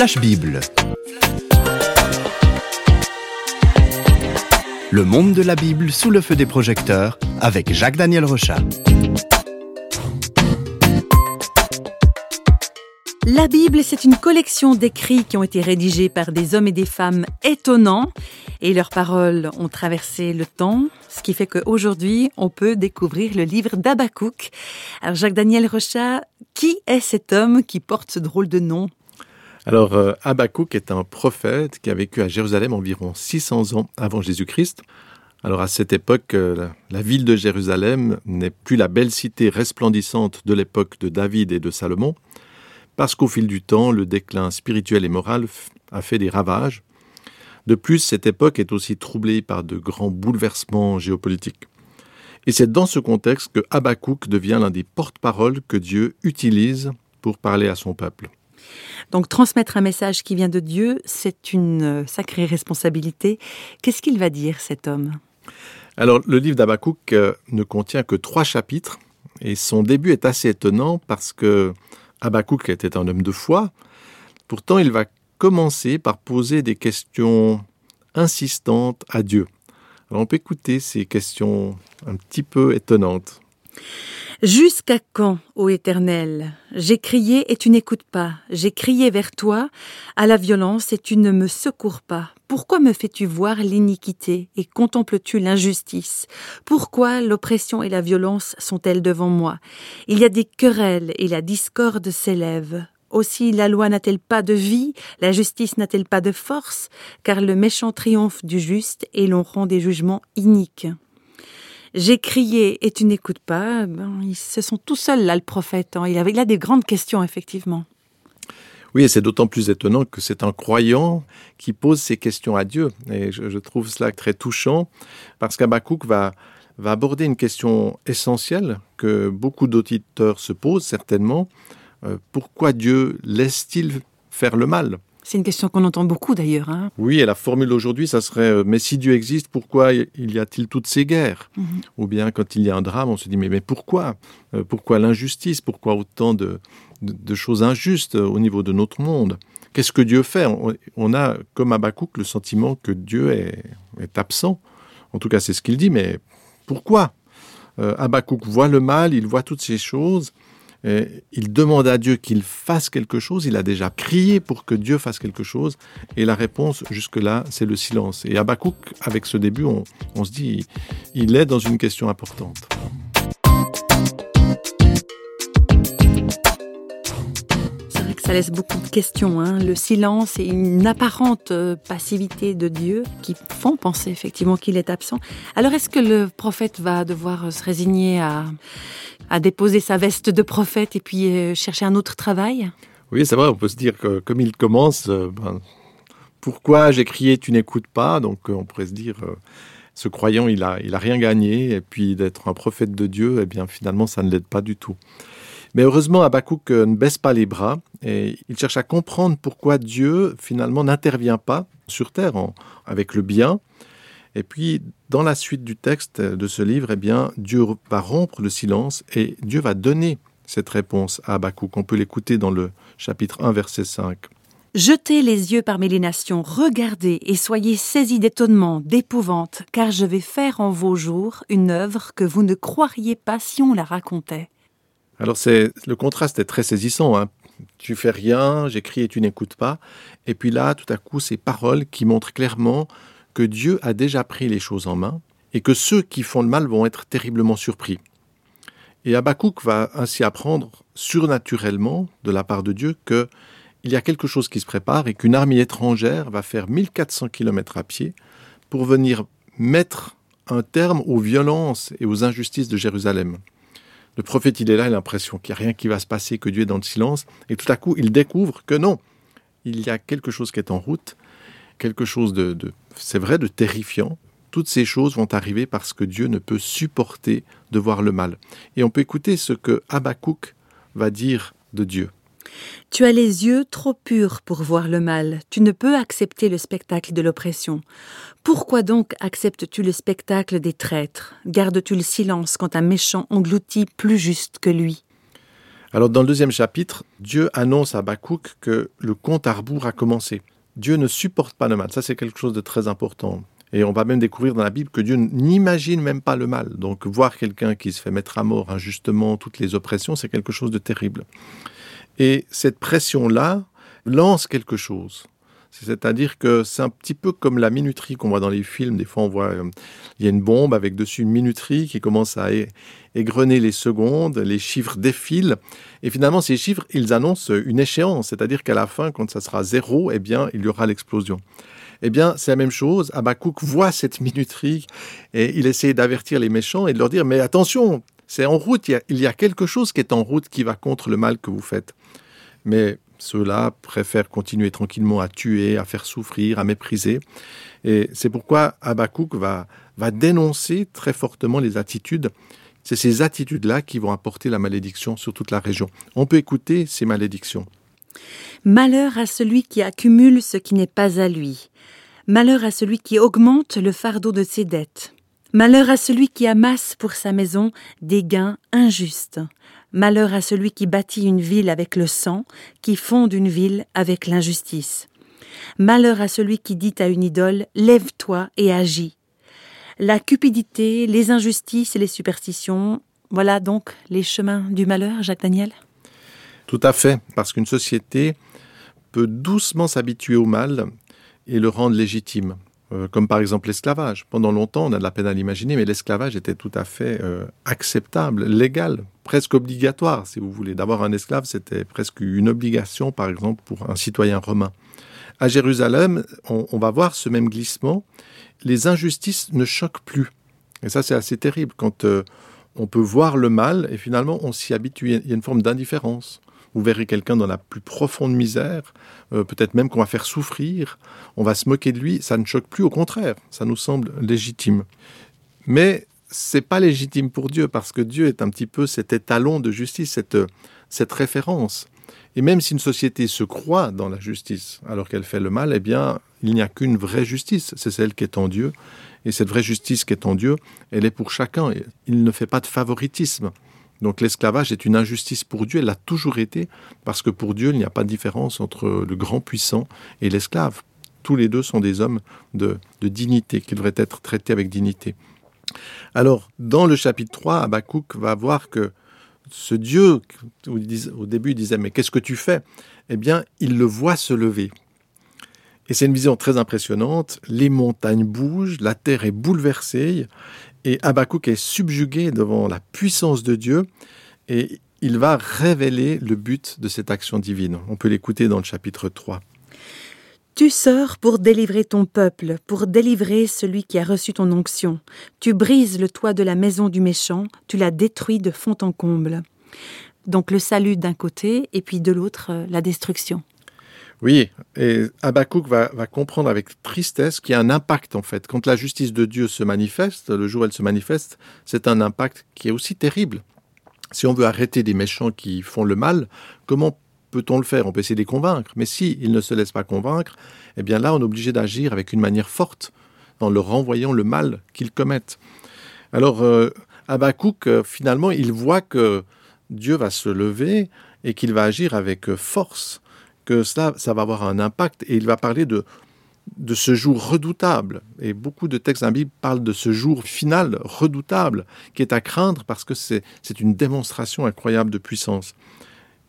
Flash Bible. Le monde de la Bible sous le feu des projecteurs avec Jacques-Daniel Rochat. La Bible, c'est une collection d'écrits qui ont été rédigés par des hommes et des femmes étonnants et leurs paroles ont traversé le temps, ce qui fait qu'aujourd'hui, on peut découvrir le livre d'Abakouk. Alors Jacques-Daniel Rochat, qui est cet homme qui porte ce drôle de nom? Alors, euh, Habakkuk est un prophète qui a vécu à Jérusalem environ 600 ans avant Jésus-Christ. Alors, à cette époque, euh, la ville de Jérusalem n'est plus la belle cité resplendissante de l'époque de David et de Salomon, parce qu'au fil du temps, le déclin spirituel et moral a fait des ravages. De plus, cette époque est aussi troublée par de grands bouleversements géopolitiques. Et c'est dans ce contexte que Habakkuk devient l'un des porte-paroles que Dieu utilise pour parler à son peuple. Donc transmettre un message qui vient de Dieu, c'est une euh, sacrée responsabilité. Qu'est-ce qu'il va dire cet homme? Alors le livre d'Abakouk euh, ne contient que trois chapitres et son début est assez étonnant parce que Habakkuk était un homme de foi. Pourtant, il va commencer par poser des questions insistantes à Dieu. Alors on peut écouter ces questions un petit peu étonnantes. Jusqu'à quand, ô Éternel? J'ai crié et tu n'écoutes pas. J'ai crié vers toi à la violence et tu ne me secours pas. Pourquoi me fais-tu voir l'iniquité et contemples-tu l'injustice? Pourquoi l'oppression et la violence sont-elles devant moi? Il y a des querelles et la discorde s'élève. Aussi la loi n'a-t-elle pas de vie, la justice n'a-t-elle pas de force, car le méchant triomphe du juste et l'on rend des jugements iniques. J'ai crié et tu n'écoutes pas. Ben, ils se sont tout seuls là, le prophète. Hein. Il, avait, a des grandes questions, effectivement. Oui, et c'est d'autant plus étonnant que c'est un croyant qui pose ces questions à Dieu. Et je, trouve cela très touchant parce qu'Abakouk va, va aborder une question essentielle que beaucoup d'auditeurs se posent certainement. Euh, pourquoi Dieu laisse-t-il faire le mal? C'est une question qu'on entend beaucoup d'ailleurs. Hein. oui, et la formule aujourd'hui, ça serait euh, Mais si Dieu existe, pourquoi il y a-t-il toutes ces guerres mhm. Ou bien quand il y a un drame, on se dit Mais, mais pourquoi euh, Pourquoi l'injustice? Pourquoi autant de, choses injustes euh, au niveau de notre monde? Qu'est-ce que Dieu fait? On, a, comme Habakkuk, le sentiment que Dieu est, absent. En tout cas, c'est ce qu'il dit, mais pourquoi? Euh, Habakkuk voit le mal, il voit toutes ces choses, il demande à Dieu qu'il fasse quelque chose, il a déjà crié pour que Dieu fasse quelque chose, et la réponse jusque-là, c'est le silence. Et Habakkuk, avec ce début, on se dit, il est dans une question importante. Ça laisse beaucoup de questions. Hein. Le silence et une apparente euh, passivité de Dieu qui font penser effectivement qu'il est absent. Alors est-ce que le prophète va devoir se résigner à, déposer sa veste de prophète et puis euh, chercher un autre travail? Oui, c'est vrai, on peut se dire que comme il commence, euh, ben, pourquoi j'ai crié tu n'écoutes pas? Donc on pourrait se dire ce croyant, il a, il a rien gagné, et puis d'être un prophète de Dieu, eh bien finalement, ça ne l'aide pas du tout. Mais heureusement, Habakkuk euh, ne baisse pas les bras et il cherche à comprendre pourquoi Dieu finalement n'intervient pas sur terre avec le bien. Et puis, dans la suite du texte de ce livre, eh bien, Dieu va rompre le silence et Dieu va donner cette réponse à Habakkuk. On peut l'écouter dans le chapitre 1, verset 5. Jetez les yeux parmi les nations, regardez et soyez saisis d'étonnement, d'épouvante, car je vais faire en vos jours une œuvre que vous ne croiriez pas si on la racontait. Alors c'est le contraste est très saisissant. Hein. Tu fais rien, j'écris et tu n'écoutes pas. Et puis là, tout à coup, ces paroles qui montrent clairement que Dieu a déjà pris les choses en main et que ceux qui font le mal vont être terriblement surpris. Et Habakkuk va ainsi apprendre surnaturellement de la part de Dieu que il y a quelque chose qui se prépare et qu'une armée étrangère va faire 1400 km à pied pour venir mettre un terme aux violences et aux injustices de Jérusalem. Le prophète, il est là, il a l'impression qu'il n'y a rien qui va se passer, que Dieu est dans le silence. Et tout à coup, il découvre que non, il y a quelque chose qui est en route, quelque chose de, c'est vrai, de terrifiant. Toutes ces choses vont arriver parce que Dieu ne peut supporter de voir le mal. Et on peut écouter ce que Habakkuk va dire de Dieu. Tu as les yeux trop purs pour voir le mal, tu ne peux accepter le spectacle de l'oppression. Pourquoi donc acceptes-tu le spectacle des traîtres? Gardes-tu le silence quand un méchant engloutit plus juste que lui? Alors dans le deuxième chapitre, Dieu annonce à Habakkuk que le compte à rebours a commencé. Dieu ne supporte pas le mal. Ça, c'est quelque chose de très important. Et on va même découvrir dans la Bible que Dieu n'imagine même pas le mal. Donc voir quelqu'un qui se fait mettre à mort injustement, toutes les oppressions, c'est quelque chose de terrible. Et cette pression-là lance quelque chose. C'est-à-dire que c'est un petit peu comme la minuterie qu'on voit dans les films. Des fois, on voit, euh, il y a une bombe avec dessus une minuterie qui commence à égrener les secondes, les chiffres défilent. Et finalement, ces chiffres, ils annoncent une échéance. C'est-à-dire qu'à la fin, quand ça sera zéro, eh bien, il y aura l'explosion. Eh bien, c'est la même chose. Abakouk voit cette minuterie et il essaie d'avertir les méchants et de leur dire, mais attention, c'est en route, il y, a, quelque chose qui est en route qui va contre le mal que vous faites. Mais ceux-là préfèrent continuer tranquillement à tuer, à faire souffrir, à mépriser. Et c'est pourquoi Habakkuk va, va dénoncer très fortement les attitudes. C'est ces attitudes-là qui vont apporter la malédiction sur toute la région. On peut écouter ces malédictions. Malheur à celui qui accumule ce qui n'est pas à lui. Malheur à celui qui augmente le fardeau de ses dettes. Malheur à celui qui amasse pour sa maison des gains injustes. Malheur à celui qui bâtit une ville avec le sang, qui fonde une ville avec l'injustice. Malheur à celui qui dit à une idole Lève-toi et agis. La cupidité, les injustices et les superstitions, voilà donc les chemins du malheur, Jacques Daniel? Tout à fait, parce qu'une société peut doucement s'habituer au mal et le rendre légitime. Euh, comme par exemple l'esclavage. Pendant longtemps, on a de la peine à l'imaginer, mais l'esclavage était tout à fait euh, acceptable, légal, presque obligatoire, si vous voulez. D'avoir un esclave, c'était presque une obligation, par exemple, pour un citoyen romain. À Jérusalem, on, va voir ce même glissement. Les injustices ne choquent plus. Et ça, c'est assez terrible quand euh, on peut voir le mal et finalement on s'y habitue. Il y a une forme d'indifférence. Vous verrez quelqu'un dans la plus profonde misère, euh, peut-être même qu'on va faire souffrir, on va se moquer de lui, ça ne choque plus, au contraire, ça nous semble légitime. Mais c'est pas légitime pour Dieu parce que Dieu est un petit peu cet étalon de justice, cette, cette référence. Et même si une société se croit dans la justice alors qu'elle fait le mal, eh bien, il n'y a qu'une vraie justice, c'est celle qui est en Dieu. Et cette vraie justice qui est en Dieu, elle est pour chacun. Il ne fait pas de favoritisme. Donc l'esclavage est une injustice pour Dieu, elle l'a toujours été, parce que pour Dieu, il n'y a pas de différence entre le grand puissant et l'esclave. Tous les deux sont des hommes de, dignité, qui devraient être traités avec dignité. Alors, dans le chapitre 3, Habakkuk va voir que ce Dieu, au début, il disait, mais qu'est-ce que tu fais? Eh bien, il le voit se lever. Et c'est une vision très impressionnante. Les montagnes bougent, la terre est bouleversée, et Habakkuk est subjugué devant la puissance de Dieu et il va révéler le but de cette action divine. On peut l'écouter dans le chapitre 3. Tu sors pour délivrer ton peuple, pour délivrer celui qui a reçu ton onction. Tu brises le toit de la maison du méchant, tu la détruis de fond en comble. Donc le salut d'un côté et puis de l'autre euh, la destruction. Oui, et Habakkuk va, comprendre avec tristesse qu'il y a un impact en fait. Quand la justice de Dieu se manifeste, le jour où elle se manifeste, c'est un impact qui est aussi terrible. Si on veut arrêter des méchants qui font le mal, comment peut-on le faire? On peut essayer de les convaincre, mais si ils ne se laissent pas convaincre, eh bien là on est obligé d'agir avec une manière forte, en leur renvoyant le mal qu'ils commettent. Alors euh, euh, finalement, il voit que Dieu va se lever et qu'il va agir avec force que cela, ça va avoir un impact. Et il va parler de, de ce jour redoutable. Et beaucoup de textes dans la Bible parlent de ce jour final redoutable, qui est à craindre parce que c'est une démonstration incroyable de puissance.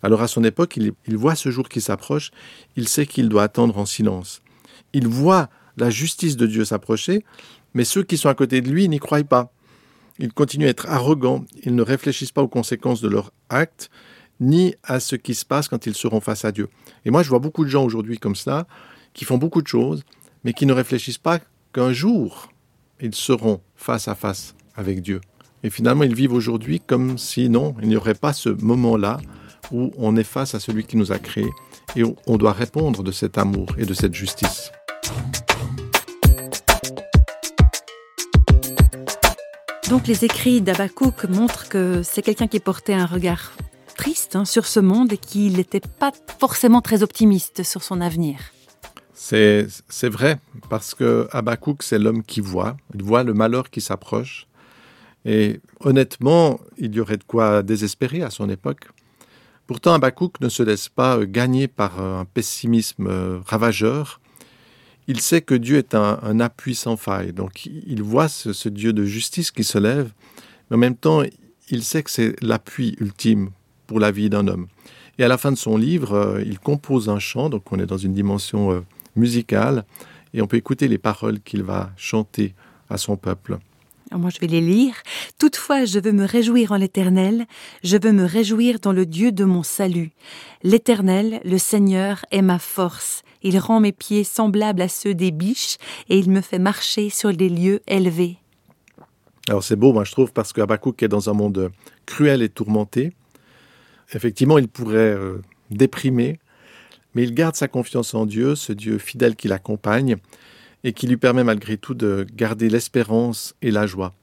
Alors à son époque, il, il voit ce jour qui s'approche, il sait qu'il doit attendre en silence. Il voit la justice de Dieu s'approcher, mais ceux qui sont à côté de lui n'y croient pas. Ils continuent à être arrogants, ils ne réfléchissent pas aux conséquences de leurs actes, ni à ce qui se passe quand ils seront face à Dieu. Et moi, je vois beaucoup de gens aujourd'hui comme ça, qui font beaucoup de choses, mais qui ne réfléchissent pas qu'un jour, ils seront face à face avec Dieu. Et finalement, ils vivent aujourd'hui comme si non, il n'y aurait pas ce moment-là où on est face à celui qui nous a créés et où on doit répondre de cet amour et de cette justice. Donc les écrits d'Abakouk montrent que c'est quelqu'un qui portait un regard triste hein, sur ce monde et qu'il n'était pas forcément très optimiste sur son avenir. C'est vrai, parce que c'est l'homme qui voit, il voit le malheur qui s'approche. Et honnêtement, il y aurait de quoi désespérer à son époque. Pourtant, Habakkuk ne se laisse pas gagner par un pessimisme euh, ravageur. Il sait que Dieu est un, appui sans faille. Donc, il voit ce, Dieu de justice qui se lève, mais en même temps, il sait que c'est l'appui ultime pour la vie d'un homme. Et à la fin de son livre, il compose un chant, donc on est dans une dimension musicale, et on peut écouter les paroles qu'il va chanter à son peuple. Moi, je vais les lire. Toutefois, je veux me réjouir en l'Éternel, je veux me réjouir dans le Dieu de mon salut. L'Éternel, le Seigneur, est ma force. Il rend mes pieds semblables à ceux des biches, et il me fait marcher sur des lieux élevés. Alors c'est beau, moi je trouve, parce que est dans un monde cruel et tourmenté. Effectivement, il pourrait euh, déprimer, mais il garde sa confiance en Dieu, ce Dieu fidèle qui l'accompagne, et qui lui permet malgré tout de garder l'espérance et la joie.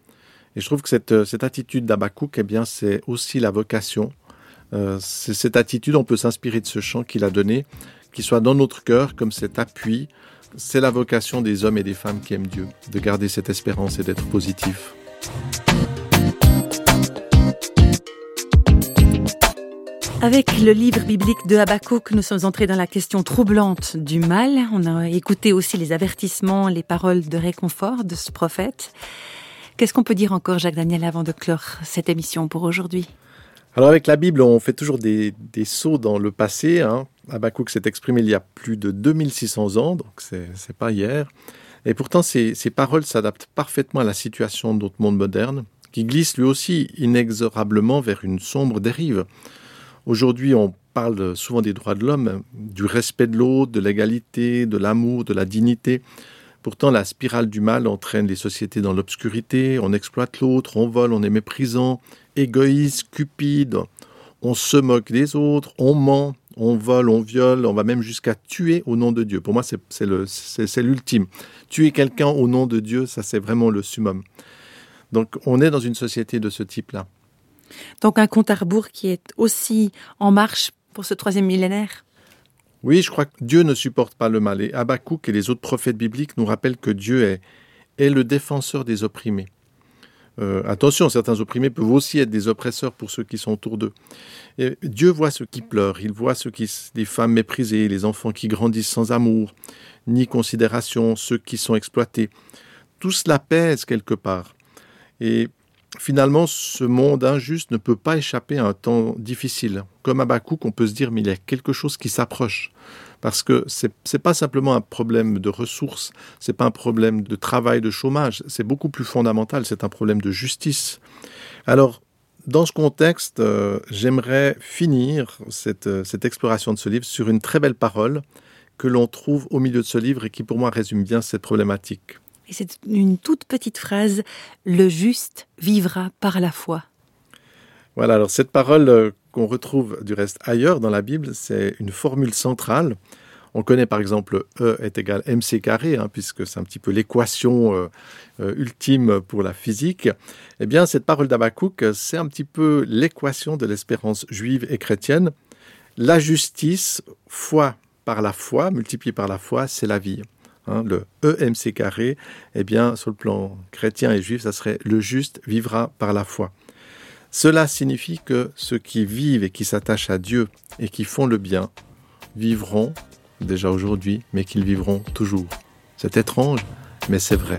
Et je trouve que cette, cette attitude d'Abakouk, eh bien, c'est aussi la vocation. Euh, c'est cette attitude, on peut s'inspirer de ce chant qu'il a donné, qui soit dans notre cœur comme cet appui. C'est la vocation des hommes et des femmes qui aiment Dieu, de garder cette espérance et d'être positif. Avec le livre biblique de Habakkuk, nous sommes entrés dans la question troublante du mal. On a écouté aussi les avertissements, les paroles de réconfort de ce prophète. Qu'est-ce qu'on peut dire encore, Jacques Daniel, avant de clore cette émission pour aujourd'hui? Alors avec la Bible, on fait toujours des, sauts dans le passé. Hein. Habakkuk s'est exprimé il y a plus de 2600 ans, donc c'est pas hier. Et pourtant, ces, ces paroles s'adaptent parfaitement à la situation de notre monde moderne, qui glisse lui aussi inexorablement vers une sombre dérive. Aujourd'hui, on parle souvent des droits de l'homme, du respect de l'autre, de l'égalité, de l'amour, de la dignité. Pourtant, la spirale du mal entraîne les sociétés dans l'obscurité, on exploite l'autre, on vole, on est méprisant, égoïste, cupide, on se moque des autres, on ment, on vole, on viole, on va même jusqu'à tuer au nom de Dieu. Pour moi, c'est l'ultime. Tuer quelqu'un au nom de Dieu, ça c'est vraiment le summum. Donc on est dans une société de ce type-là. Donc un compte à rebours qui est aussi en marche pour ce troisième millénaire Oui, je crois que Dieu ne supporte pas le mal. Et Habakkuk et les autres prophètes bibliques nous rappellent que Dieu est, est le défenseur des opprimés. Euh, attention, certains opprimés peuvent aussi être des oppresseurs pour ceux qui sont autour d'eux. Dieu voit ceux qui pleurent, il voit ceux qui, les femmes méprisées, les enfants qui grandissent sans amour, ni considération, ceux qui sont exploités. Tout cela pèse quelque part. Et finalement, ce monde injuste ne peut pas échapper à un temps difficile. Comme à Bakouk, on peut se dire, mais il y a quelque chose qui s'approche. Parce que ce n'est pas simplement un problème de ressources, c'est pas un problème de travail, de chômage, c'est beaucoup plus fondamental, c'est un problème de justice. Alors, dans ce contexte, euh, j'aimerais finir cette, euh, cette exploration de ce livre sur une très belle parole que l'on trouve au milieu de ce livre et qui pour moi résume bien cette problématique. Et c'est une toute petite phrase, le juste vivra par la foi. Voilà, alors cette parole euh, qu'on retrouve du reste ailleurs dans la Bible, c'est une formule centrale. On connaît par exemple E est égal mc carré, hein, puisque c'est un petit peu l'équation euh, euh, ultime pour la physique. Eh bien, cette parole d'Abakouk, c'est un petit peu l'équation de l'espérance juive et chrétienne. La justice, foi par la foi, multipliée par la foi, c'est la vie. Hein, le EMC carré, eh bien, sur le plan chrétien et juif, ça serait le juste vivra par la foi. Cela signifie que ceux qui vivent et qui s'attachent à Dieu et qui font le bien vivront déjà aujourd'hui, mais qu'ils vivront toujours. C'est étrange, mais c'est vrai.